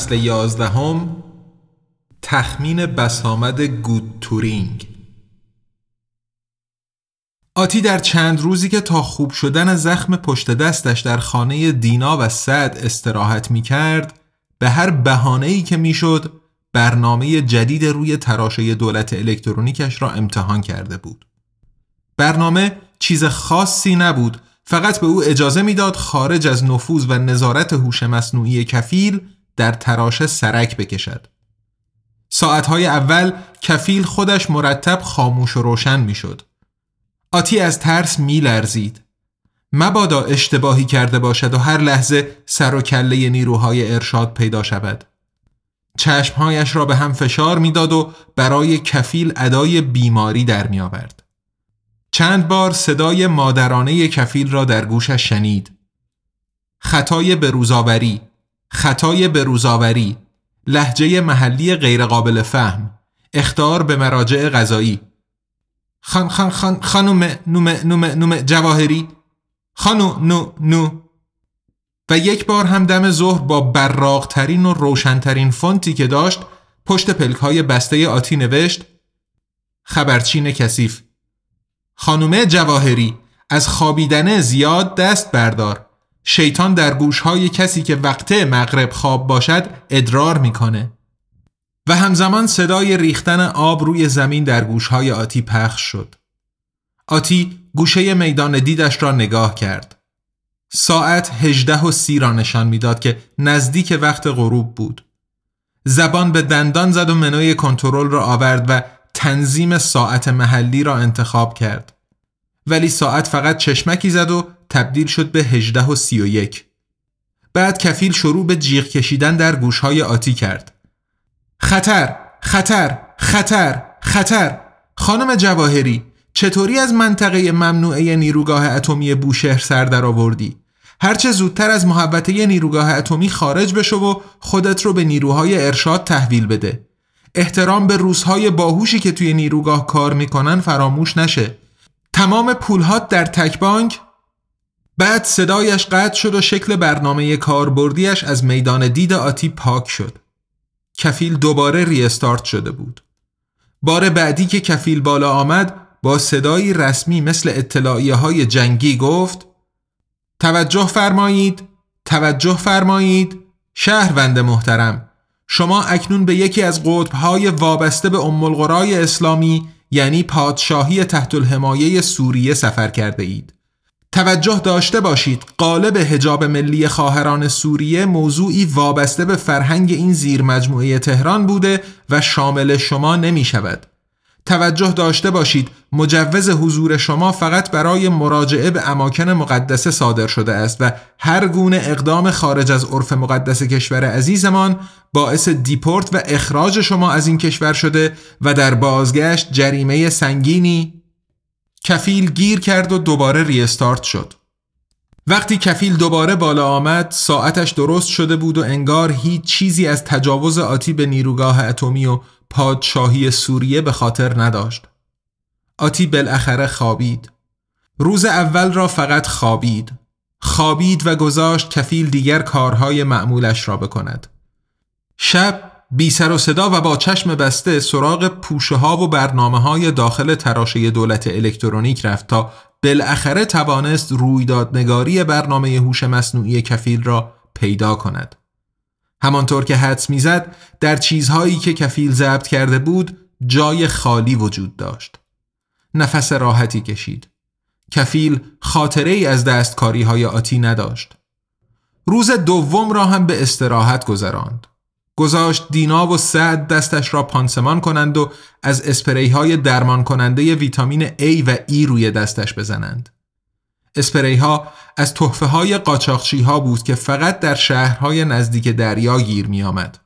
فصل یازدهم تخمین بسامد گود تورینگ آتی در چند روزی که تا خوب شدن زخم پشت دستش در خانه دینا و سعد استراحت می کرد به هر بهانه‌ای که می‌شد برنامه جدید روی تراشه دولت الکترونیکش را امتحان کرده بود. برنامه چیز خاصی نبود فقط به او اجازه می‌داد خارج از نفوذ و نظارت هوش مصنوعی کفیل در تراشه سرک بکشد. ساعتهای اول کفیل خودش مرتب خاموش و روشن می‌شد. آتی از ترس میلرزید. مبادا اشتباهی کرده باشد و هر لحظه سر و کله نیروهای ارشاد پیدا شود. چشمهایش را به هم فشار می‌داد و برای کفیل ادای بیماری در می آورد. چند بار صدای مادرانه کفیل را در گوشش شنید. خطای بروزآوری خطای بروزآوری لحجه محلی غیرقابل فهم اختار به مراجع غذایی خان خان خان خانوم نوم نوم نوم جواهری. خانو نو نو. و یک بار هم دم ظهر با براغترین و روشنترین فونتی که داشت پشت پلک های بسته آتی نوشت خبرچین کثیف. خانومه جواهری از خوابیدن زیاد دست بردار. شیطان در گوشهای کسی که وقت مغرب خواب باشد ادرار می‌کنه. و همزمان صدای ریختن آب روی زمین در گوشهای آتی پخش شد. آتی گوشه میدان دیدش را نگاه کرد. ساعت هجده و سی را نشان می‌داد که نزدیک وقت غروب بود. زبان به دندان زد و منوی کنترل را آورد و تنظیم ساعت محلی را انتخاب کرد. ولی ساعت فقط چشمکی زد و تبدیل شد به هجده و سی و یک. بعد کفیل شروع به جیغ کشیدن در گوشهای آتی کرد. خطر! خطر! خطر! خطر! خانم جواهری چطوری از منطقه ممنوعه نیروگاه اتمی بوشهر سر در آوردی؟ هرچه زودتر از محوطه نیروگاه اتمی خارج بشو و خودت رو به نیروهای ارشاد تحویل بده. احترام به روزهای باهوشی که توی نیروگاه کار می‌کنن فراموش نشه. تمام پولهات در تک بانک بعد صدایش قطع شد و شکل برنامه کاربردیش از میدان دید آتی پاک شد. کفیل دوباره ریستارت شده بود. بار بعدی که کفیل بالا آمد با صدایی رسمی مثل اطلاعیه های جنگی گفت توجه فرمایید توجه فرمایید شهروند محترم شما اکنون به یکی از قطبهای وابسته به ام اسلامی یعنی پادشاهی تحت الحمایه سوریه سفر کرده اید توجه داشته باشید. قالب هجاب ملی خواهران سوریه موضوعی وابسته به فرهنگ این زیر مجموعه تهران بوده و شامل شما نمی شود توجه داشته باشید. مجوز حضور شما فقط برای مراجعه به اماکن مقدسه صادر شده است و هر گونه اقدام خارج از عرف مقدس کشور عزیزمان باعث دیپورت و اخراج شما از این کشور شده و در بازگشت جریمه سنگینی کفیل گیر کرد و دوباره ریستارت شد. وقتی کفیل دوباره بالا آمد ساعتش درست شده بود و انگار هیچ چیزی از تجاوز آتی به نیروگاه اتمی و پادشاهی سوریه به خاطر نداشت. آتی بالاخره خوابید. روز اول را فقط خوابید. خوابید و گذاشت کفیل دیگر کارهای معمولش را بکند. شب بی سر و صدا و با چشم بسته سراغ پوشه ها و برنامه های داخل تراشه دولت الکترونیک رفت تا بالاخره توانست رویدادنگاری برنامه هوش مصنوعی کفیل را پیدا کند. همانطور که حدس می‌زد در چیزهایی که کفیل ضبط کرده بود جای خالی وجود داشت. نفس راحتی کشید. کفیل خاطره ای از دستکاری های آتی نداشت. روز دوم را هم به استراحت گذراند. گذاشت دینا و سعد دستش را پانسمان کنند و از اسپری های درمان کننده ویتامین A و E روی دستش بزنند. اسپری ها از تحفه های قاچاقچی ها بود که فقط در شهرهای نزدیک دریا گیر می آمد.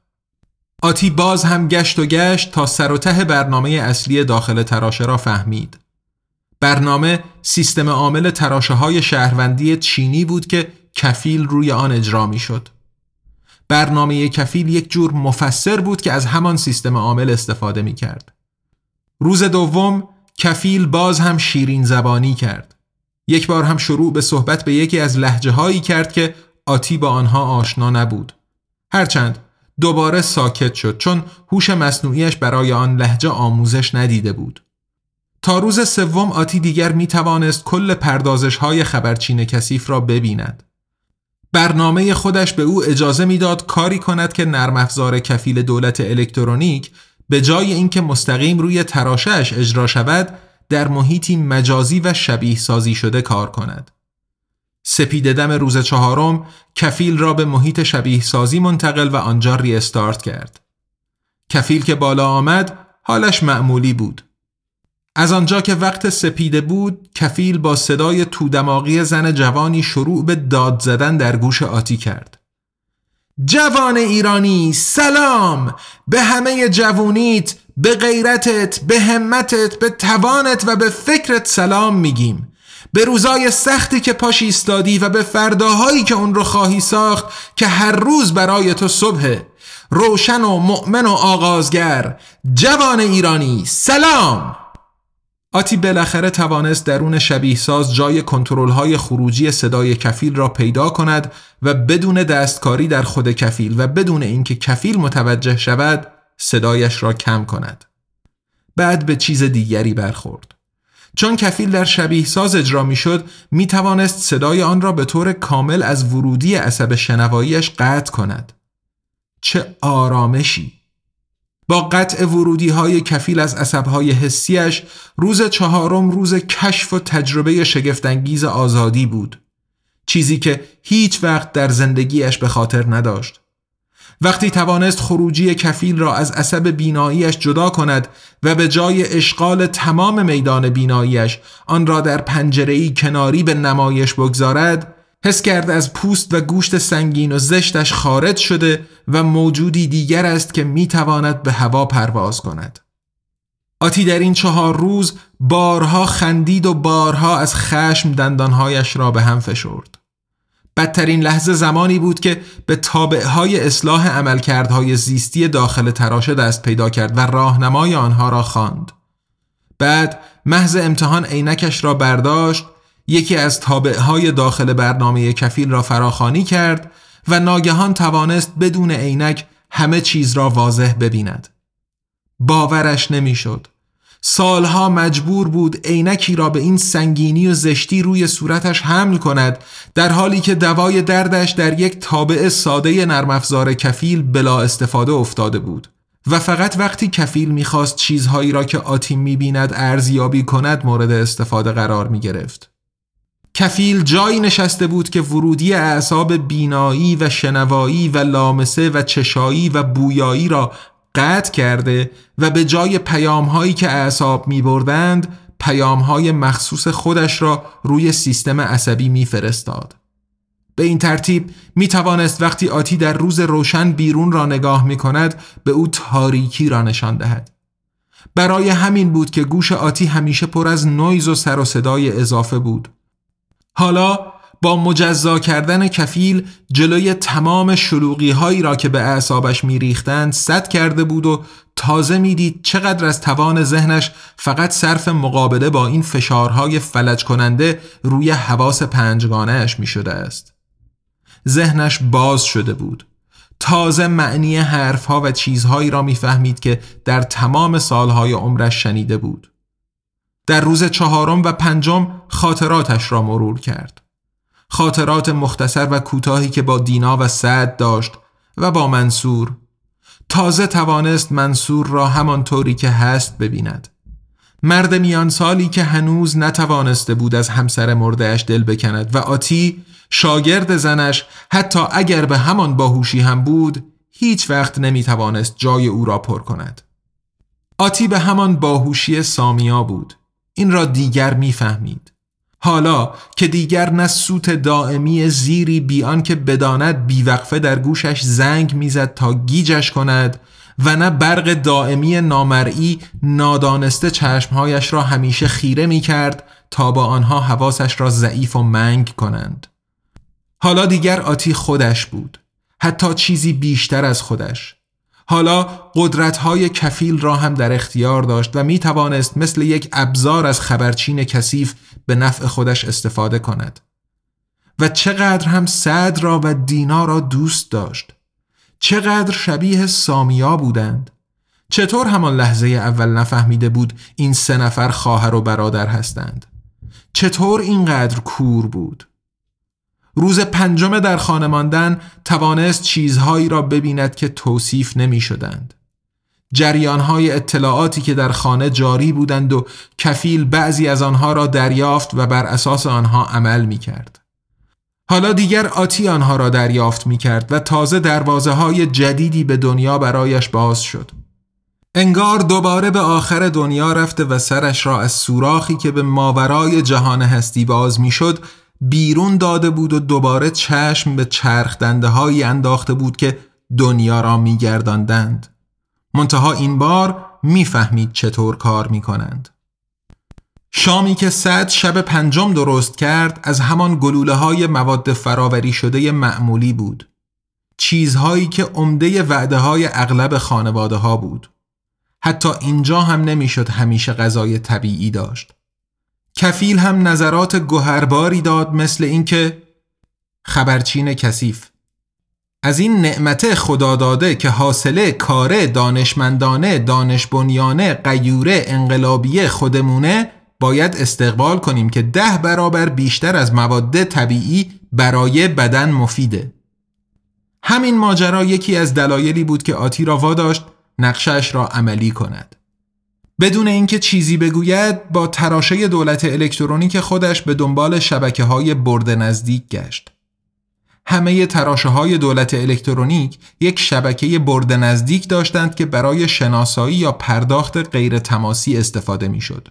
آتی باز هم گشت و گشت تا سر و ته برنامه اصلی داخل تراشه را فهمید. برنامه سیستم عامل تراشه های شهروندی چینی بود که کفیل روی آن اجرا می شد. برنامه کفیل یک جور مفسر بود که از همان سیستم عامل استفاده می کرد. روز دوم کفیل باز هم شیرین زبانی کرد. یک بار هم شروع به صحبت به یکی از لحجه هایی کرد که آتی با آنها آشنا نبود. هرچند دوباره ساکت شد چون هوش مصنوعیش برای آن لحجه آموزش ندیده بود. تا روز سوم آتی دیگر می توانست کل پردازش های خبرچین کثیف را ببیند. برنامه خودش به او اجازه می‌داد کاری کند که نرم افزار کفیل دولت الکترونیک به جای اینکه مستقیم روی تراشش اجرا شود در محیطی مجازی و شبیه سازی شده کار کند. سپید دم روز چهارم کفیل را به محیط شبیه سازی منتقل و آنجا ریستارت کرد. کفیل که بالا آمد حالش معمولی بود. از آنجا که وقت سپیده بود کفیل با صدای تودماغی زن جوانی شروع به داد زدن در گوش آتی کرد. جوان ایرانی سلام! به همه جوونیت به غیرتت به همتت به توانت و به فکرت سلام میگیم. به روزای سختی که پاش ایستادی و به فرداهایی که اون رو خواهی ساخت که هر روز برای تو صبحه. روشن و مؤمن و آغازگر جوان ایرانی سلام! آتی بالاخره توانست درون شبیه ساز جای کنترل های خروجی صدای کفیل را پیدا کند و بدون دستکاری در خود کفیل و بدون اینکه کفیل متوجه شود صدایش را کم کند. بعد به چیز دیگری برخورد. چون کفیل در شبیه ساز اجرا می شد می توانست صدای آن را به طور کامل از ورودی عصب شنواییش قطع کند. چه آرامشی! با قطع ورودی های کفیل از عصبهای حسیش روز چهارم روز کشف و تجربه شگفتانگیز آزادی بود. چیزی که هیچ وقت در زندگیش به خاطر نداشت. وقتی توانست خروجی کفیل را از عصب بیناییش جدا کند و به جای اشغال تمام میدان بیناییش آن را در پنجره‌ای کناری به نمایش بگذارد حس کرد از پوست و گوشت سنگین و زشتش خارج شده و موجودی دیگر است که می‌تواند به هوا پرواز کند. آتی در این چهار روز بارها خندید و بارها از خشم دندانهایش را به هم فشرد. بدترین لحظه زمانی بود که به تابعهای اصلاح عملکردهای زیستی داخل تراشه دست پیدا کرد و راهنمای آنها را خواند. بعد محض امتحان عینکش را برداشت یکی از تابعهای داخل برنامه کفیل را فراخانی کرد و ناگهان توانست بدون عینک همه چیز را واضح ببیند. باورش نمی‌شد. سالها مجبور بود عینکی را به این سنگینی و زشتی روی صورتش حمل کند در حالی که دوای دردش در یک تابع ساده نرم کفیل بلا استفاده افتاده بود و فقط وقتی کفیل می‌خواست چیزهایی را که آتیم می‌بیند ارزیابی کند مورد استفاده قرار می‌گرفت. کفیل جایی نشسته بود که ورودی اعصاب بینایی و شنوایی و لامسه و چشایی و بویایی را قطع کرده و به جای پیام هایی که اعصاب می بردند پیام های مخصوص خودش را روی سیستم عصبی می فرستاد. به این ترتیب می توانست وقتی آتی در روز روشن بیرون را نگاه می کند به او تاریکی را نشان دهد. برای همین بود که گوش آتی همیشه پر از نویز و سر و صدای اضافه بود. حالا با مجزا کردن کفیل جلوی تمام شلوغی هایی را که به اعصابش میریختند صد کرده بود و تازه می‌دید چقدر از توان ذهنش فقط صرف مقابله با این فشارهای فلج کننده روی حواس پنجگانهش می شده است. ذهنش باز شده بود. تازه معنی حرفها و چیزهایی را می‌فهمید که در تمام سالهای عمرش شنیده بود. در روز چهارم و پنجم خاطراتش را مرور کرد. خاطرات مختصر و کوتاهی که با دینا و سعد داشت و با منصور. تازه توانست منصور را همانطوری که هست ببیند. مرد میان سالی که هنوز نتوانسته بود از همسر مردهش دل بکند و آتی شاگرد زنش حتی اگر به همان باهوشی هم بود هیچ وقت نمی‌توانست جای او را پر کند. آتی به همان باهوشی سامیا بود. این را دیگر می‌فهمید. حالا که دیگر نه سوت دائمی زیری بیان که بداند بیوقفه در گوشش زنگ می‌زد تا گیجش کند و نه برق دائمی نامرئی نادانسته چشمهایش را همیشه خیره می کرد تا با آنها حواسش را ضعیف و منگ کنند. حالا دیگر آتی خودش بود. حتی چیزی بیشتر از خودش. حالا قدرت‌های کفیل را هم در اختیار داشت و می توانست مثل یک ابزار از خبرچین کثیف به نفع خودش استفاده کند. و چقدر هم صد را و دینا را دوست داشت. چقدر شبیه سامیا بودند. چطور همان لحظه اول نفهمیده بود این سه نفر خواهر و برادر هستند. چطور اینقدر کور بود. روز پنجم در خانه ماندن توانست چیزهایی را ببیند که توصیف نمی شدند. جریانهای اطلاعاتی که در خانه جاری بودند و کفیل بعضی از آنها را دریافت و بر اساس آنها عمل می کرد. حالا دیگر آتی آنها را دریافت می کرد و تازه دروازه های جدیدی به دنیا برایش باز شد. انگار دوباره به آخر دنیا رفته و سرش را از سوراخی که به ماورای جهان هستی باز می شد بیرون داده بود و دوباره چشم به چرخ دنده هایی انداخته بود که دنیا را میگرداندند. منتها این بار می‌فهمید چطور کار می‌کنند. شامی که صد شب پنجم درست کرد از همان گلوله های مواد فراوری شده معمولی بود. چیزهایی که عمده وعده های اغلب خانواده ها بود. حتی اینجا هم نمی‌شد همیشه غذای طبیعی داشت. کفیل هم نظرات گوهرباری داد مثل اینکه خبرچین کثیف. از این نعمت خدا داده که حاصله کاره دانشمندانه دانشبنیانه قیوره انقلابیه خودمونه باید استقبال کنیم که ده برابر بیشتر از مواد طبیعی برای بدن مفیده. همین ماجرا یکی از دلایلی بود که آتی را واداشت نقشش را عملی کند. بدون اینکه چیزی بگوید با تراشه دولت الکترونیک خودش به دنبال شبکه های برد نزدیک گشت. همه تراشه های دولت الکترونیک یک شبکه برد نزدیک داشتند که برای شناسایی یا پرداخت غیر تماسی استفاده می شد.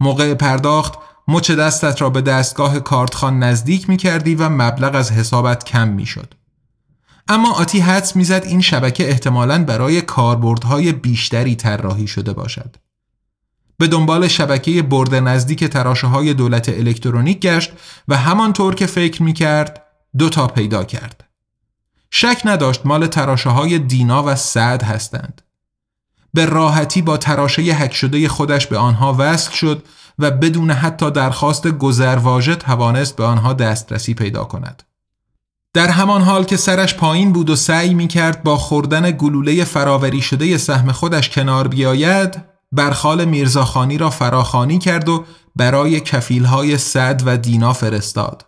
موقع پرداخت مچ دستت را به دستگاه کارتخان نزدیک می کردی و مبلغ از حسابت کم می شد. اما آتی حدس می‌زد این شبکه احتمالاً برای کاربردهای بیشتری طراحی شده باشد. به دنبال شبکه برد نزدیک تراشه های دولت الکترونیک گشت و همانطور که فکر می کرد دو تا پیدا کرد. شک نداشت مال تراشه های دینا و سعد هستند. به راحتی با تراشه هک شده خودش به آنها وصل شد و بدون حتی درخواست گذرواژه توانست به آنها دسترسی پیدا کند. در همان حال که سرش پایین بود و سعی می کرد با خوردن گلوله فراوری شده سهم خودش کنار بیاید برخال میرزاخانی را فراخانی کرد و برای کفیلهای صد و دینا فرستاد.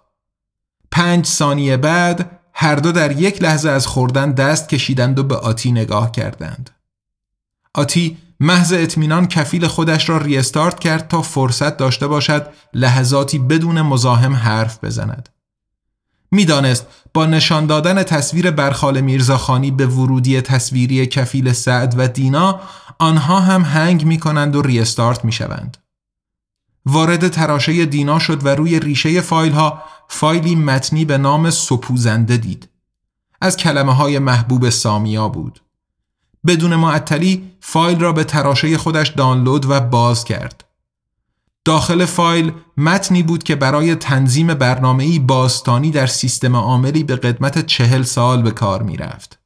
پنج ثانیه بعد هر دو در یک لحظه از خوردن دست کشیدند و به آتی نگاه کردند. آتی محض اطمینان کفیل خودش را ریستارت کرد تا فرصت داشته باشد لحظاتی بدون مزاحم حرف بزند. می‌دانست با نشان دادن تصویر برخال میرزاخانی به ورودی تصویری کفیل سعد و دینا آنها هم هنگ می کنند و ریستارت می شوند. وارد تراشه دینا شد و روی ریشه فایل ها فایلی متنی به نام سپوزنده دید. از کلمه های محبوب سامیا بود. بدون معطلی فایل را به تراشه خودش دانلود و باز کرد. داخل فایل متنی بود که برای تنظیم برنامه‌ای باستانی در سیستم عاملی به قدمت چهل سال به کار می رفت.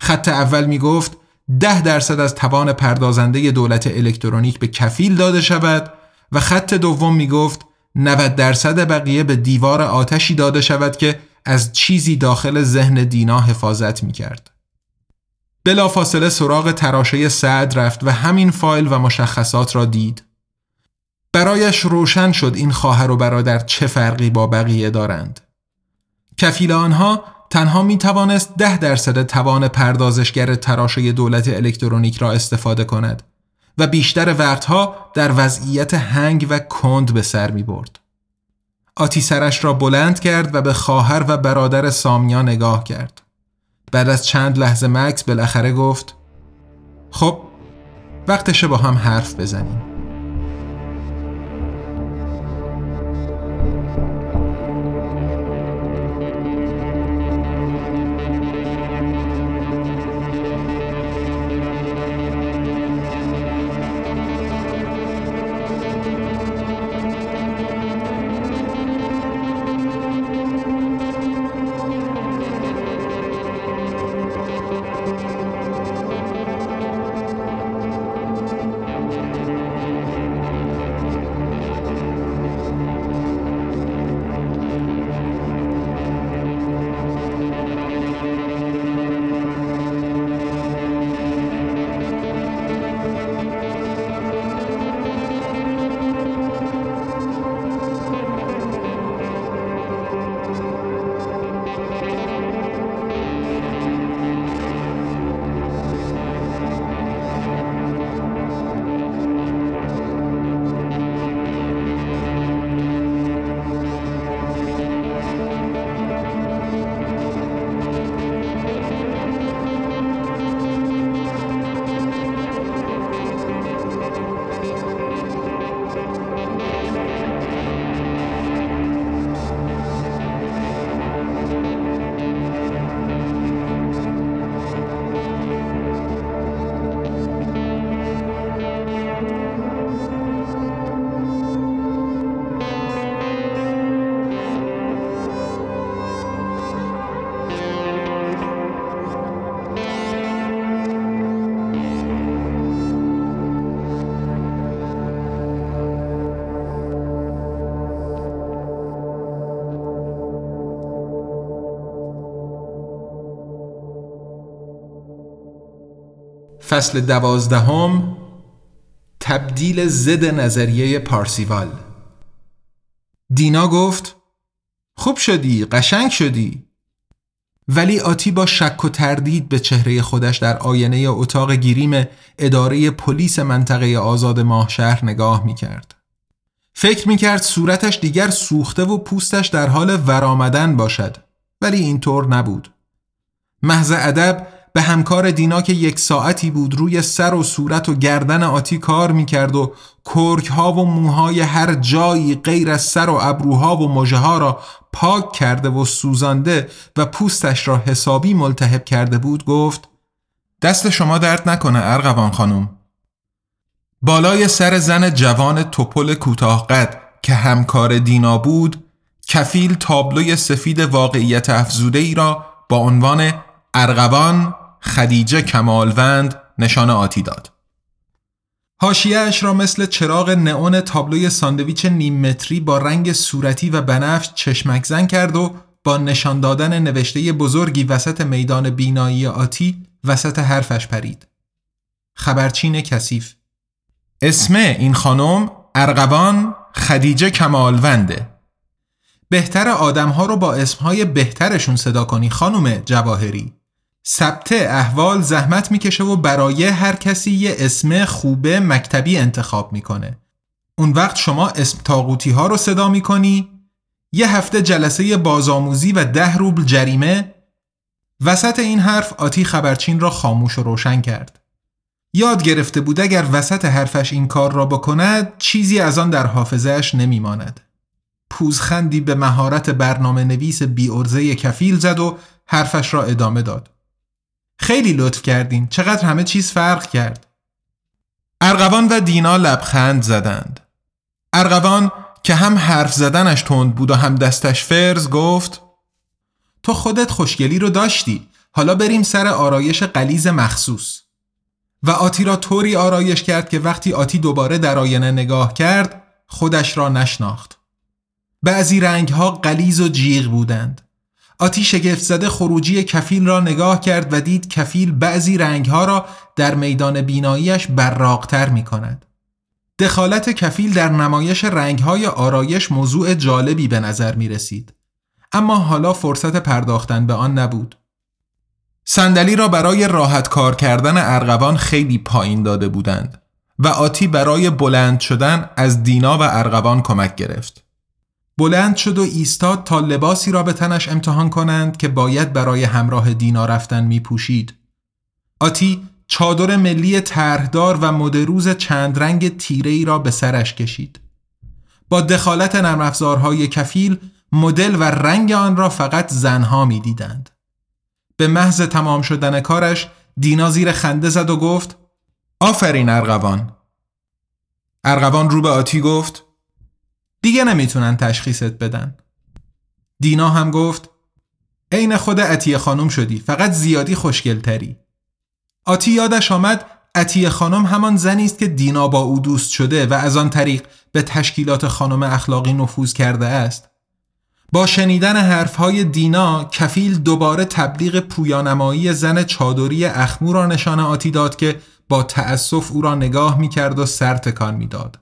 خط اول می گفت ده درصد از توان پردازنده دولت الکترونیک به کفیل داده شود و خط دوم می گفت 90 درصد بقیه به دیوار آتشی داده شود که از چیزی داخل ذهن دینا حفاظت می کرد. بلافاصله سراغ تراشه سعد رفت و همین فایل و مشخصات را دید. برایش روشن شد این خواهر و برادر چه فرقی با بقیه دارند. کفیل آنها تنها می توانست ده درصد توان پردازشگر تراشه دولت الکترونیک را استفاده کند و بیشتر وقتها در وضعیت هنگ و کند به سر می برد. آتی سرش را بلند کرد و به خواهر و برادر سامیا نگاه کرد. بعد از چند لحظه مکس بالاخره گفت خب وقتشه با هم حرف بزنیم. فصل دوازدهم تبدیل زد نظریه پارسیوال دینا گفت خوب شدی قشنگ شدی ولی آتی با شک و تردید به چهره خودش در آینه اتاق گیریم اداره پلیس منطقه آزاد ماه شهر نگاه می کرد. فکر می کرد صورتش دیگر سوخته و پوستش در حال ورآمدن باشد ولی اینطور نبود. محض ادب به همکار دینا که یک ساعتی بود روی سر و صورت و گردن آتی کار می‌کرد و کرک ها و موهای هر جایی غیر از سر و ابروها و مژه ها را پاک کرده و سوزانده و پوستش را حسابی ملتهب کرده بود گفت دست شما درد نکنه ارغوان خانم. بالای سر زن جوان توپل کوتاه قد که همکار دینا بود کفیل تابلوی سفید واقعیت افزوده ای را با عنوان ارغوان خدیجه کمالوند نشان آتی داد. هاشیهش را مثل چراغ نئون تابلوی ساندویچ نیم متری با رنگ صورتی و بنفش چشمک زن کرد و با نشان دادن نوشته بزرگی وسط میدان بینایی آتی وسط حرفش پرید. خبرچین کثیف اسم این خانم ارغوان خدیجه کمالونده بهتر آدمها رو با اسمهای بهترشون صدا کنی خانم جواهری ثبت احوال زحمت می‌کشه و برای هر کسی یه اسم خوبه مکتبی انتخاب می‌کنه. اون وقت شما اسم تاغوتی ها رو صدا می‌کنی یه هفته جلسه بازآموزی و ده روبل جریمه وسط این حرف آتی خبرچین را خاموش و روشن کرد. یاد گرفته بود اگر وسط حرفش این کار را بکند چیزی از آن در حافظهش نمیماند. پوزخندی به مهارت برنامه نویس بی ارزه کفیل زد و حرفش را ادامه داد. خیلی لطف کردین. چقدر همه چیز فرق کرد. ارغوان و دینا لبخند زدند. ارغوان که هم حرف زدنش تند بود و هم دستش فرز گفت تو خودت خوشگلی رو داشتی. حالا بریم سر آرایش قلیز مخصوص. و آتی را طوری آرایش کرد که وقتی آتی دوباره در آینه نگاه کرد خودش را نشناخت. بعضی رنگ ها قلیز و جیغ بودند. آتی شگفت زده خروجی کفیل را نگاه کرد و دید کفیل بعضی رنگ ها را در میدان بیناییش براقتر می کند. دخالت کفیل در نمایش رنگ های آرایش موضوع جالبی به نظر می رسید. اما حالا فرصت پرداختن به آن نبود. صندلی را برای راحت کار کردن ارغوان خیلی پایین داده بودند و آتی برای بلند شدن از دینا و ارغوان کمک گرفت. بلند شد و ایستاد تا لباسی را به تنش امتحان کنند که باید برای همراه دینا رفتن می پوشید. آتی چادر ملی طرحدار و مدروز چند رنگ تیره ای را به سرش کشید. با دخالت نرم افزارهای کفیل مدل و رنگ آن را فقط زنها می دیدند. به محض تمام شدن کارش دینا زیر خنده زد و گفت آفرین ارغوان ارغوان رو به آتی گفت دیگه نمی‌تونن تشخیصت بدن. دینا هم گفت عین خود عطیه خانم شدی فقط زیادی خوشگلتری. آتی یادش آمد عطیه خانم همان زنی است که دینا با او دوست شده و از آن طریق به تشکیلات خانم اخلاقی نفوذ کرده است. با شنیدن حرفهای دینا کفیل دوباره تبلیغ پویانمایی زن چادری اخمو را نشانه آتی داد که با تأسف او را نگاه می کرد و سر تکان می داد.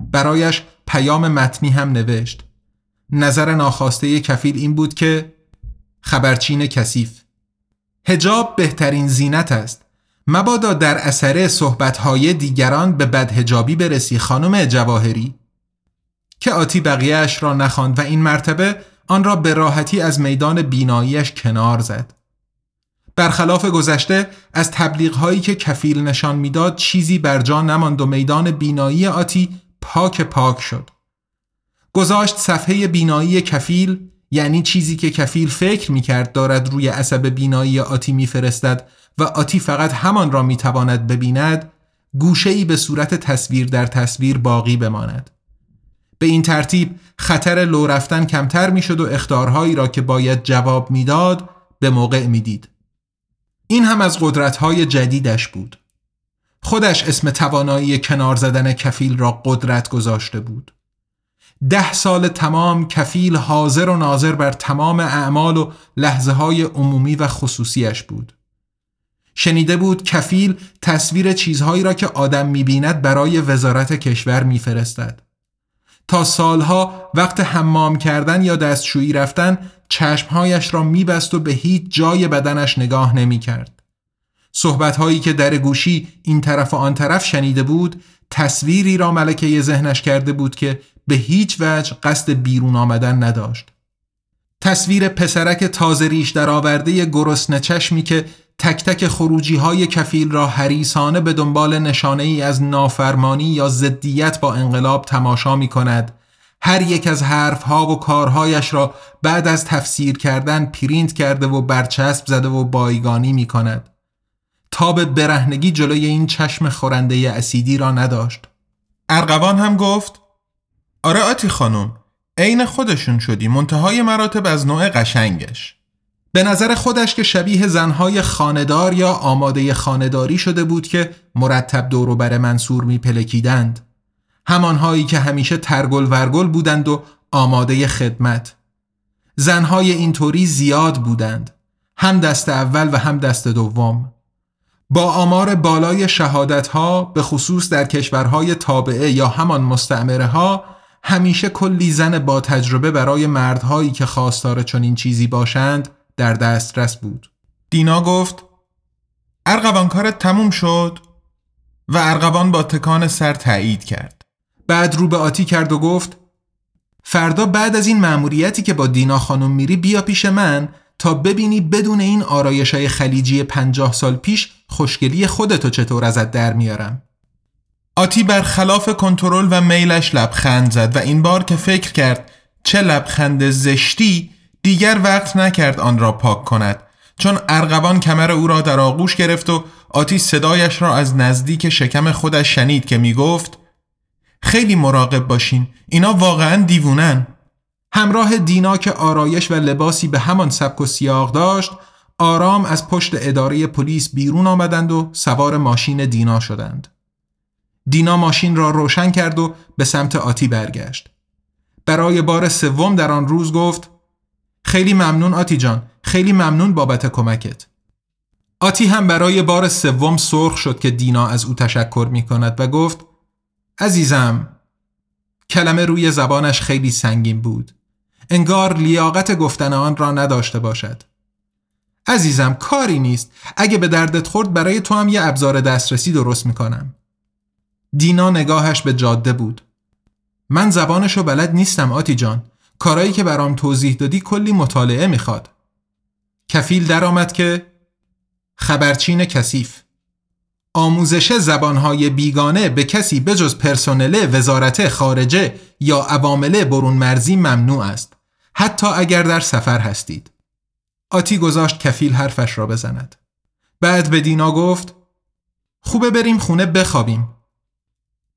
برایش پیام متنی هم نوشت. نظر ناخواسته کفیل این بود که خبرچین کثیف. هجاب بهترین زینت است. مبادا در اثر صحبتهای دیگران به بدهجابی برسی خانم جواهری که آتی بقیهش را نخواند و این مرتبه آن را به راحتی از میدان بیناییش کنار زد. برخلاف گذشته از تبلیغ هایی که کفیل نشان می‌داد چیزی بر جا نماند و میدان بینایی آتی پاک پاک شد گذاشت صفحه بینایی کفیل یعنی چیزی که کفیل فکر می‌کرد دارد روی عصب بینایی آتی میفرستد و آتی فقط همان را می‌تواند ببیند گوشه ای به صورت تصویر در تصویر باقی بماند به این ترتیب خطر لو رفتن کمتر می‌شد و اختارهایی را که باید جواب می‌داد به موقع می‌دید. این هم از قدرتهای جدیدش بود. خودش اسم توانایی کنار زدن کفیل را قدرت گذاشته بود. ده سال تمام کفیل حاضر و ناظر بر تمام اعمال و لحظه های عمومی و خصوصیش بود. شنیده بود کفیل تصویر چیزهایی را که آدم می‌بیند برای وزارت کشور میفرستد. تا سالها وقت حمام کردن یا دستشویی رفتن چشمهایش را میبست و به هیچ جای بدنش نگاه نمی کرد. صحبتهایی که در گوشی این طرف و آن طرف شنیده بود تصویری را ملکه ذهنش کرده بود که به هیچ وجه قصد بیرون آمدن نداشت. تصویر پسرک تازه ریش در آورده گرسنه چشمی که تک تک خروجی های کفیل را حریسانه به دنبال نشانه ای از نافرمانی یا ضدیت با انقلاب تماشا می کند هر یک از حرف ها و کارهایش را بعد از تفسیر کردن پرینت کرده و برچسب زده و بایگانی می کند تاب برهنگی جلوی این چشم خورنده اسیدی را نداشت ارقوان هم گفت آره آتی خانم عین خودشون شدی منتهای مراتب از نوع قشنگش به نظر خودش که شبیه زنهای خاندار یا آماده خانداری شده بود که مرتب دورو بر منصور می پلکیدند. همانهایی که همیشه ترگل ورگل بودند و آماده خدمت. زنهای اینطوری زیاد بودند. هم دست اول و هم دست دوم. با آمار بالای شهادت ها به خصوص در کشورهای تابعه یا همان مستعمره ها همیشه کلی زن با تجربه برای مردهایی که خواستار چنین چیزی باشند در دسترس بود. دینا گفت ارغوان کارت تموم شد و ارغوان با تکان سر تایید کرد. بعد رو به آتی کرد و گفت فردا بعد از این مأموریتی که با دینا خانم میری بیا پیش من تا ببینی بدون این آرایش های خلیجی پنجاه سال پیش خوشگلی خودتو چطور ازت در میارم. آتی برخلاف کنترل و میلش لبخند زد و این بار که فکر کرد چه لبخند زشتی دیگر وقت نکرد آن را پاک کند. چون ارغوان کمر او را در آغوش گرفت و آتی صدایش را از نزدیک شکم خودش شنید که می گفت خیلی مراقب باشین اینا واقعا دیوونن. همراه دینا که آرایش و لباسی به همان سبک و سیاق داشت آرام از پشت اداره پلیس بیرون آمدند و سوار ماشین دینا شدند. دینا ماشین را روشن کرد و به سمت آتی برگشت. برای بار سوم در آن روز گفت خیلی ممنون آتی جان خیلی ممنون بابت کمکت. آتی هم برای بار سوم سرخ شد که دینا از او تشکر می کند و گفت عزیزم کلمه روی زبانش خیلی سنگین بود. انگار لیاقت گفتن آن را نداشته باشد. عزیزم کاری نیست. اگه به دردت خورد برای تو هم یه ابزار دسترسی درست می‌کنم. دینا نگاهش به جاده بود. من زبانشو بلد نیستم آتی جان. کارایی که برام توضیح دادی کلی مطالعه می‌خواد. کفیل درآمد که خبرچین کثیف. آموزش زبانهای بیگانه به کسی بجز پرسنل وزارت خارجه یا عوامل برون مرزی ممنوع است. حتی اگر در سفر هستید. آتی گذاشت کفیل حرفش را بزند. بعد به دینا گفت خوبه بریم خونه بخوابیم.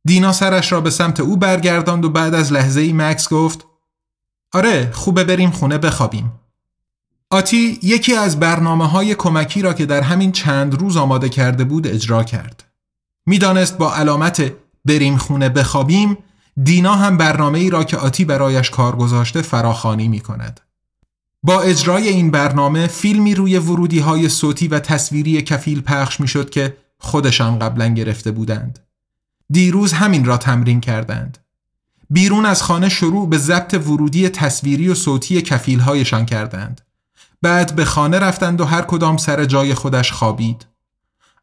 دینا سرش را به سمت او برگرداند و بعد از لحظه ای مکس گفت آره خوبه بریم خونه بخوابیم. آتی یکی از برنامه های کمکی را که در همین چند روز آماده کرده بود اجرا کرد. می‌دانست با علامت بریم خونه بخوابیم دینا هم برنامه ای را که آتی برایش کار گذاشته فراخانی می کند. با اجرای این برنامه فیلمی روی ورودی های صوتی و تصویری کفیل پخش می شد که خودشان قبلا گرفته بودند. دیروز همین را تمرین کردند. بیرون از خانه شروع به ضبط ورودی تصویری و صوتی کفیل هایشان کردند. بعد به خانه رفتند و هر کدام سر جای خودش خوابید.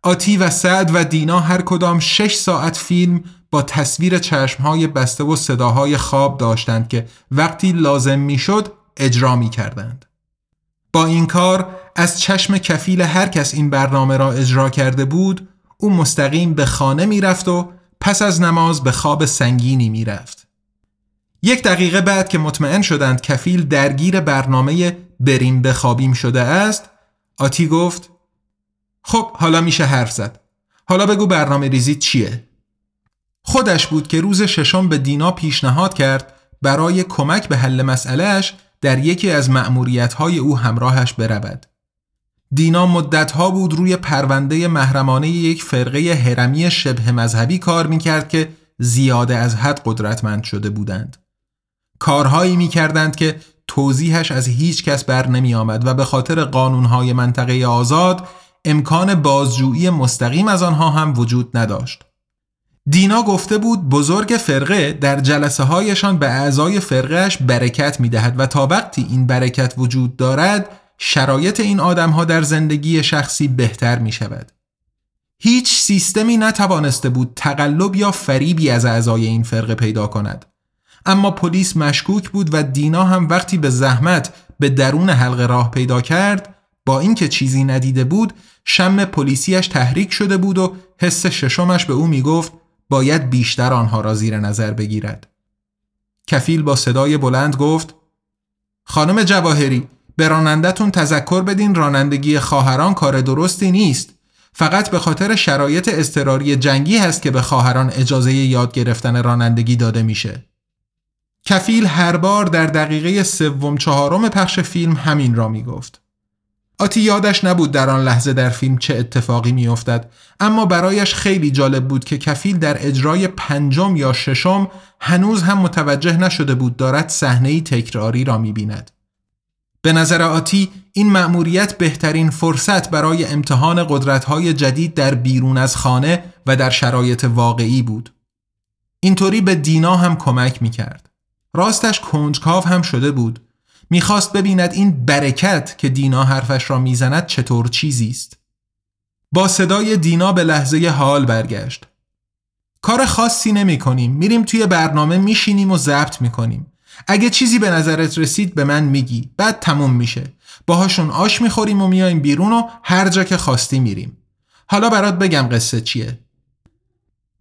آتی و سعد و دینا هر کدام شش ساعت فیلم با تصویر چشمهای بسته و صداهای خواب داشتند که وقتی لازم می‌شد اجرا می کردند. با این کار از چشم کفیل هر کس این برنامه را اجرا کرده بود او مستقیم به خانه می رفت و پس از نماز به خواب سنگینی می رفت. یک دقیقه بعد که مطمئن شدند کفیل درگیر برنامه بریم بخوابیم شده است آتی گفت خب حالا میشه حرف زد حالا بگو برنامه ریزی چیه؟ خودش بود که روز ششم به دینا پیشنهاد کرد برای کمک به حل مسئلهش در یکی از مأموریت‌های او همراهش برود. دینا مدتها بود روی پرونده محرمانه یک فرقه هرمی شبه مذهبی کار می‌کرد که زیاده از حد قدرتمند شده بودند. کارهایی می‌کردند که توضیحش از هیچ کس بر نمی آمد و به خاطر قانونهای منطقه آزاد امکان بازجویی مستقیم از آنها هم وجود نداشت. دینا گفته بود بزرگ فرقه در جلسه هایشان به اعضای فرقهش برکت می دهد و تا وقتی این برکت وجود دارد شرایط این آدمها در زندگی شخصی بهتر می شود. هیچ سیستمی نتوانسته بود تقلب یا فریبی از اعضای این فرقه پیدا کند. اما پلیس مشکوک بود و دینا هم وقتی به زحمت به درون حلقه راه پیدا کرد با اینکه چیزی ندیده بود شم پلیسیش تحریک شده بود و حس ششمش به او می‌گفت باید بیشتر آنها را زیر نظر بگیرد. کفیل با صدای بلند گفت خانم جواهری به رانندتون تذکر بدین رانندگی خواهران کار درستی نیست. فقط به خاطر شرایط اضطراری جنگی هست که به خواهران اجازه یاد گرفتن رانندگی داده میشه. کفیل هر بار در دقیقه سوم چهارم پخش فیلم همین را می گفت. آتی یادش نبود در آن لحظه در فیلم چه اتفاقی می افتد اما برایش خیلی جالب بود که کفیل در اجرای پنجم یا ششم هنوز هم متوجه نشده بود دارد صحنه تکراری را می بیند. به نظر آتی این مأموریت بهترین فرصت برای امتحان قدرت‌های جدید در بیرون از خانه و در شرایط واقعی بود. اینطوری به دینا هم کمک می کرد. راستش کنجکاو هم شده بود می‌خواست ببیند این برکت که دینا حرفش را می‌زند چطور چیزی است. با صدای دینا به لحظه حال برگشت. کار خاصی نمی کنیم میریم توی برنامه میشینیم و ضبط می‌کنیم. اگه چیزی به نظرت رسید به من میگی. بعد تموم میشه. باهاشون آش می‌خوریم و میایم بیرون و هر جا که خواستی میریم. حالا برات بگم قصه چیه.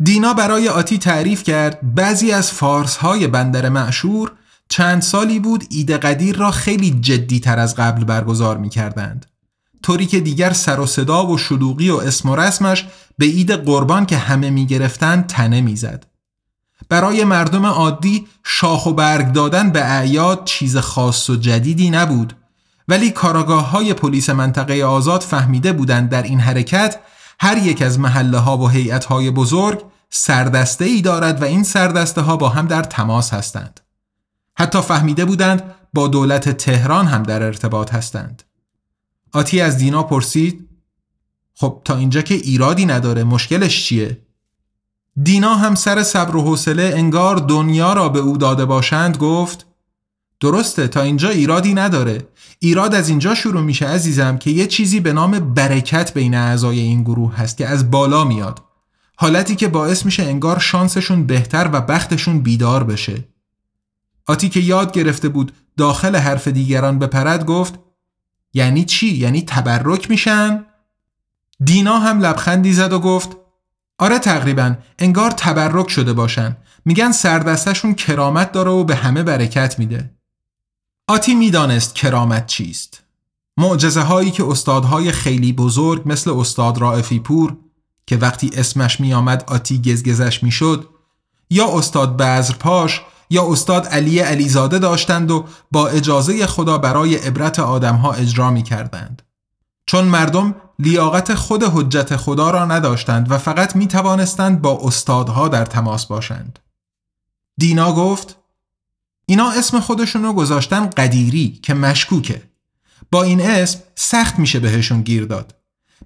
دینا برای آتی تعریف کرد بعضی از فارس های بندر معشور چند سالی بود ایده قدیر را خیلی جدی تر از قبل برگزار می کردند. طوری که دیگر سر و صدا و شلوغی و اسم و رسمش به عید قربان که همه می گرفتن تنه می زد. برای مردم عادی شاخ و برگ دادن به اعیاد چیز خاص و جدیدی نبود ولی کاراگاه های پلیس منطقه آزاد فهمیده بودند در این حرکت هر یک از محله ها و هیئت های بزرگ سردسته ای دارد و این سردسته ها با هم در تماس هستند. حتی فهمیده بودند با دولت تهران هم در ارتباط هستند. آتی از دینا پرسید خب تا اینجا که ایرادی نداره مشکلش چیه؟ دینا هم سر صبر و حوصله انگار دنیا را به او داده باشند گفت درسته تا اینجا ایرادی نداره ایراد از اینجا شروع میشه عزیزم که یه چیزی به نام برکت بین اعضای این گروه هست که از بالا میاد حالتی که باعث میشه انگار شانسشون بهتر و بختشون بیدار بشه آتی که یاد گرفته بود داخل حرف دیگران بپرد گفت یعنی چی؟ یعنی تبرک میشن؟ دینا هم لبخندی زد و گفت آره تقریبا انگار تبرک شده باشن میگن سردستشون کرامت داره و به همه برکت میده آتی می‌دانست کرامت چیست معجزه هایی که استادهای خیلی بزرگ مثل استاد رائفی پور که وقتی اسمش میآمد آتی گزگزش می‌شد یا استاد بزرپاش یا استاد علی علیزاده داشتند و با اجازه خدا برای عبرت آدمها اجرا می کردند. چون مردم لیاقت خود حجت خدا را نداشتند و فقط می توانستند با استادها در تماس باشند. دینا گفت اینا اسم خودشون رو گذاشتن قدیری که مشکوکه. با این اسم سخت میشه بهشون گیر داد.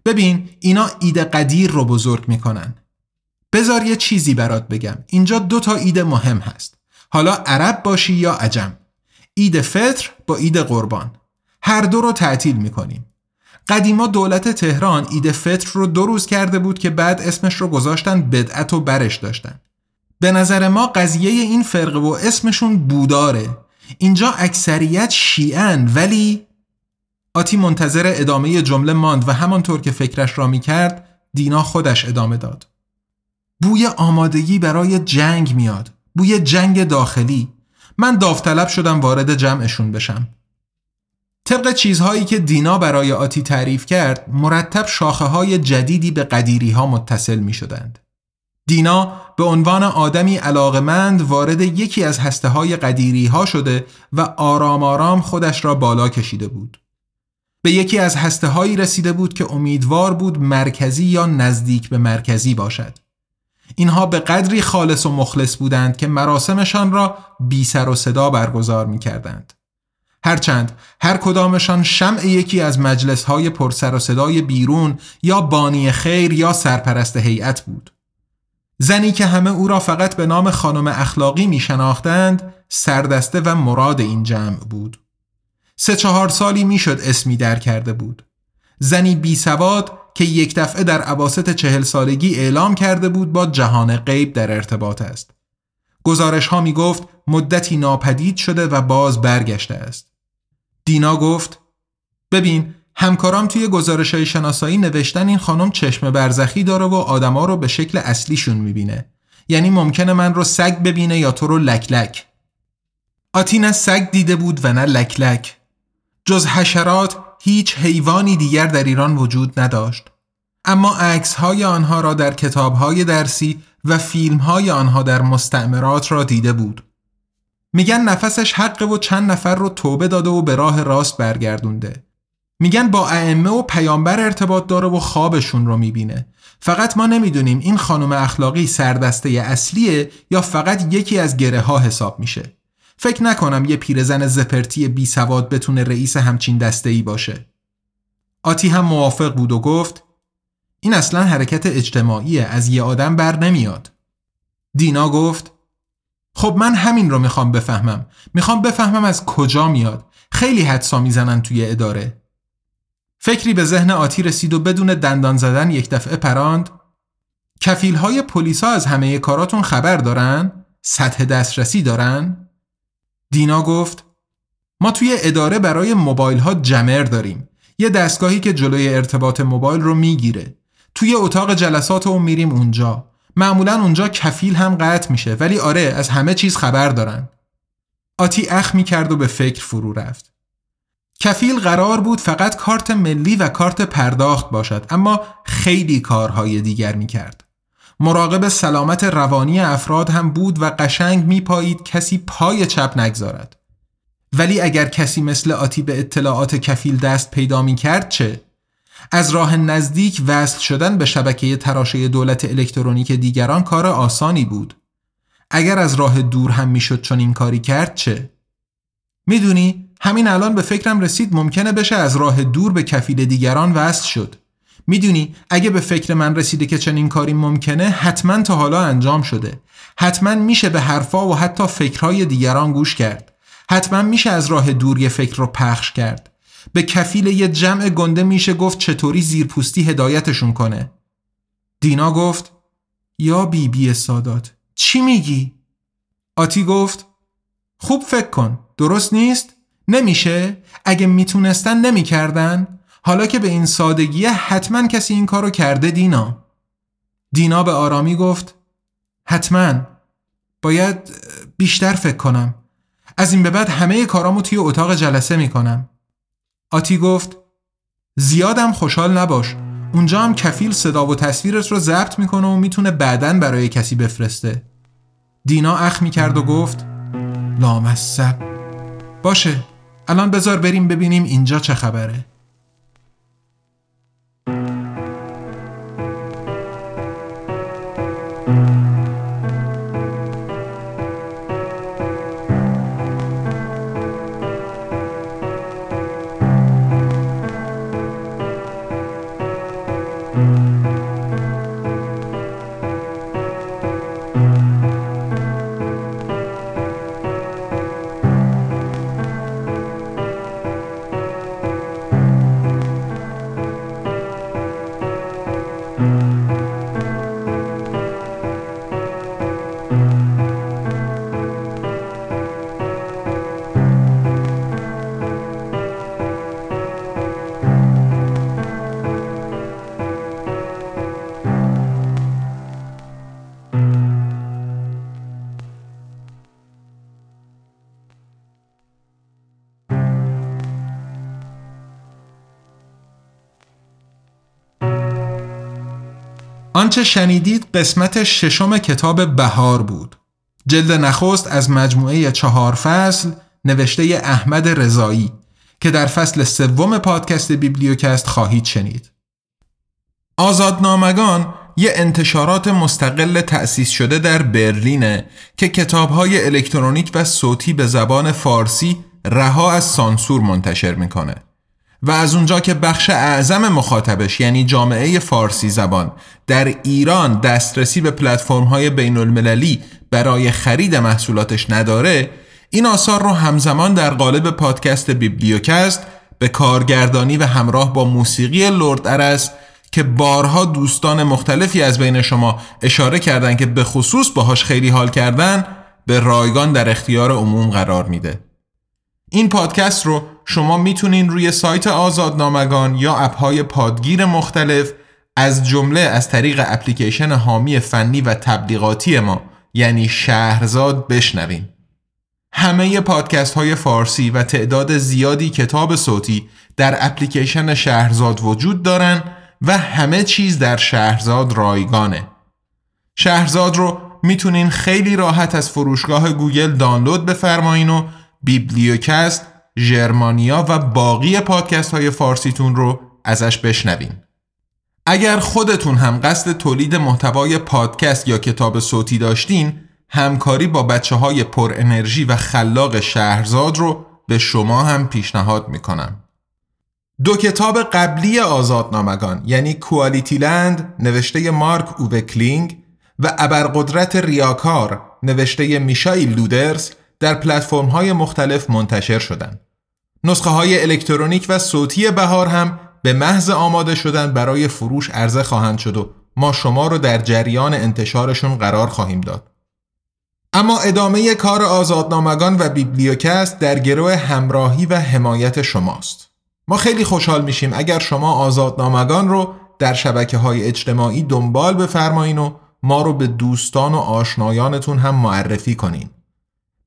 ببین اینا ایده قدیر رو بزرگ می‌کنن. بذار یه چیزی برات بگم. اینجا دو تا ایده مهم هست. حالا عرب باشی یا عجم. عید فطر با عید قربان. هر دو رو تعطیل می‌کنیم. قدیما دولت تهران عید فطر رو دو روز کرده بود که بعد اسمش رو گذاشتن بدعت و برش داشتن. به نظر ما قضیه این فرقه و اسمشون بوداره اینجا اکثریت شیعن ولی آتی منتظر ادامه جمله ماند و همانطور که فکرش را می کرد دینا خودش ادامه داد بوی آمادگی برای جنگ میاد بوی جنگ داخلی من داوطلب شدم وارد جمعشون بشم طبق چیزهایی که دینا برای آتی تعریف کرد مرتب شاخه های جدیدی به قدیری ها متصل می شدند. دینا به عنوان آدمی علاقمند وارد یکی از هسته های قدیری ها شده و آرام آرام خودش را بالا کشیده بود. به یکی از هسته هایی رسیده بود که امیدوار بود مرکزی یا نزدیک به مرکزی باشد. اینها به قدری خالص و مخلص بودند که مراسمشان را بی سر و صدا برگزار می کردند. هرچند هر کدامشان شمع یکی از مجلس های پرسر و صدای بیرون یا بانی خیر یا سرپرست هیئت بود. زنی که همه او را فقط به نام خانم اخلاقی می شناختند سردسته و مراد این جمع بود. سه چهار سالی می‌شد اسمی در کرده بود. زنی بی سواد که یک دفعه در عواست چهل سالگی اعلام کرده بود با جهان غیب در ارتباط است. گزارش ها می گفت مدتی ناپدید شده و باز برگشته است. دینا گفت ببین همکارام توی گزارش های شناسایی نوشتن این خانم چشم برزخی داره و آدما رو به شکل اصلیشون می‌بینه. یعنی ممکنه من رو سگ ببینه یا تو رو لک لک. آتی نه سگ دیده بود و نه لک لک. جز حشرات هیچ حیوانی دیگر در ایران وجود نداشت. اما عکس های آنها را در کتاب های درسی و فیلم های آنها در مستعمرات را دیده بود. میگن نفسش حقه و چند نفر رو توبه داده و به راه راست برگردونده. میگن با ائمه و پیامبر ارتباط داره و خوابشون رو می‌بینه. فقط ما نمی‌دونیم این خانم اخلاقی سردسته اصلیه یا فقط یکی از گره ها حساب میشه. فکر نکنم یه پیرزن زپرتی بی سواد بتونه رئیس همچین دسته ای باشه. آتی هم موافق بود و گفت این اصلا حرکت اجتماعیه از یه آدم بر نمیاد. دینا گفت خب من همین رو می‌خوام بفهمم. می‌خوام بفهمم از کجا میاد. خیلی حدسا می‌زنن توی اداره. فکری به ذهن آتی رسید و بدون دندان زدن یک دفعه پراند کفیل های پلیسا از همه کاراتون خبر دارن؟ سطح دسترسی دارن؟ دینا گفت ما توی اداره برای موبایل ها جمر داریم. یه دستگاهی که جلوی ارتباط موبایل رو می‌گیره. توی اتاق جلسات اون میریم اونجا. معمولا اونجا کفیل هم قطع میشه ولی آره از همه چیز خبر دارن. آتی اخ می‌کرد و به فکر فرو رفت. کفیل قرار بود فقط کارت ملی و کارت پرداخت باشد اما خیلی کارهای دیگر می‌کرد. مراقب سلامت روانی افراد هم بود و قشنگ میپایید کسی پای چپ نگذارد ولی اگر کسی مثل آتی به اطلاعات کفیل دست پیدا می کرد چه؟ از راه نزدیک وصل شدن به شبکه تراشه دولت الکترونیک دیگران کار آسانی بود. اگر از راه دور هم می‌شد چون این کاری کرد چه؟ می‌دونی همین الان به فکرم رسید ممکنه بشه از راه دور به کفیل دیگران وصل شد. می‌دونی اگه به فکر من رسیده که چنین کاری ممکنه حتما تا حالا انجام شده. حتما میشه به حرفا و حتی فکرهای دیگران گوش کرد. حتما میشه از راه دور یه فکر رو پخش کرد به کفیل یه جمع گنده میشه گفت چطوری زیرپوستی هدایتشون کنه دینا گفت یا بی بی سادات چی میگی؟ آتی گفت خوب فکر کن درست نیست؟ نمیشه؟ اگه می‌تونستن نمی‌کردن؟ حالا که به این سادگیه حتما کسی این کارو کرده دینا. دینا به آرامی گفت حتما. باید بیشتر فکر کنم. از این به بعد همه کارامو توی اتاق جلسه می‌کنم. آتی گفت زیادم خوشحال نباش. اونجا هم کفیل صدا و تصویرت رو ضبط می‌کنه و می‌تونه بعدن برای کسی بفرسته. دینا اخ می‌کرد و گفت لامصب. باشه الان بذار بریم ببینیم اینجا چه خبره. آنچه شنیدید قسمت ششم کتاب بهار بود. جلد نخست از مجموعه چهار فصل نوشته احمد رضایی که در فصل سوم پادکست بیبلیوکست خواهید شنید. آزادنامگان یه انتشارات مستقل تأسیس شده در برلینه که کتابهای الکترونیک و صوتی به زبان فارسی رها از سانسور منتشر می‌کنه. و از اونجا که بخش اعظم مخاطبش یعنی جامعه فارسی زبان در ایران دسترسی به پلتفرم های بین المللی برای خرید محصولاتش نداره این آثار رو همزمان در قالب پادکست بیبلیوکست به کارگردانی و همراه با موسیقی لرد ارس که بارها دوستان مختلفی از بین شما اشاره کردن که به خصوص باهاش خیلی حال کردن به رایگان در اختیار عموم قرار میده. این پادکست رو شما می‌تونین روی سایت آزادنامگان یا اپهای پادگیر مختلف از جمله از طریق اپلیکیشن حامی فنی و تبلیغاتی ما یعنی شهرزاد بشنوین. همه پادکست های فارسی و تعداد زیادی کتاب صوتی در اپلیکیشن شهرزاد وجود دارن و همه چیز در شهرزاد رایگانه. شهرزاد رو می‌تونین خیلی راحت از فروشگاه گوگل دانلود بفرمایین و بیبلیوکست ژرمانیا و باقی پادکست های فارسیتون رو ازش بشنوین. اگر خودتون هم قصد تولید محتوای پادکست یا کتاب صوتی داشتین همکاری با بچه های پر انرژی و خلاق شهرزاد رو به شما هم پیشنهاد می‌کنم. دو کتاب قبلی آزادنامگان یعنی QualityLand نوشته مارک اووه کلینگ و ابرقدرت ریاکار نوشته میشایل لودرز در پلتفرم های مختلف منتشر شدند. نسخه های الکترونیک و صوتی بهار هم به محض آماده شدن برای فروش عرضه خواهند شد و ما شما رو در جریان انتشارشون قرار خواهیم داد. اما ادامه کار آزادنامگان و بیبلیوکست در گروه همراهی و حمایت شماست ما خیلی خوشحال میشیم اگر شما آزادنامگان رو در شبکه های اجتماعی دنبال بفرمایین و ما رو به دوستان و آشنایانتون هم معرفی کنین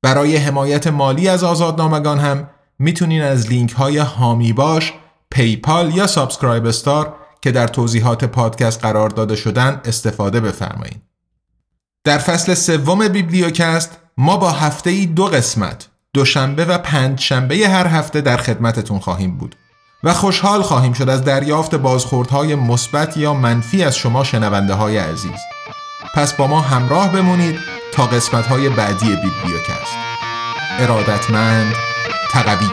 برای حمایت مالی از آزادنامگان هم می‌تونین از لینک های حامی باش، PayPal یا SubscribeStar که در توضیحات پادکست قرار داده شدن استفاده بفرمایید. در فصل سوم بیبلیوکست ما با هفته ای دو قسمت دوشنبه و پنج شنبه هر هفته در خدمتتون خواهیم بود و خوشحال خواهیم شد از دریافت بازخوردهای مثبت یا منفی از شما شنونده های عزیز پس با ما همراه بمونید تا قسمت های بعدی بیبلیوکست. ارادتمند تقوی.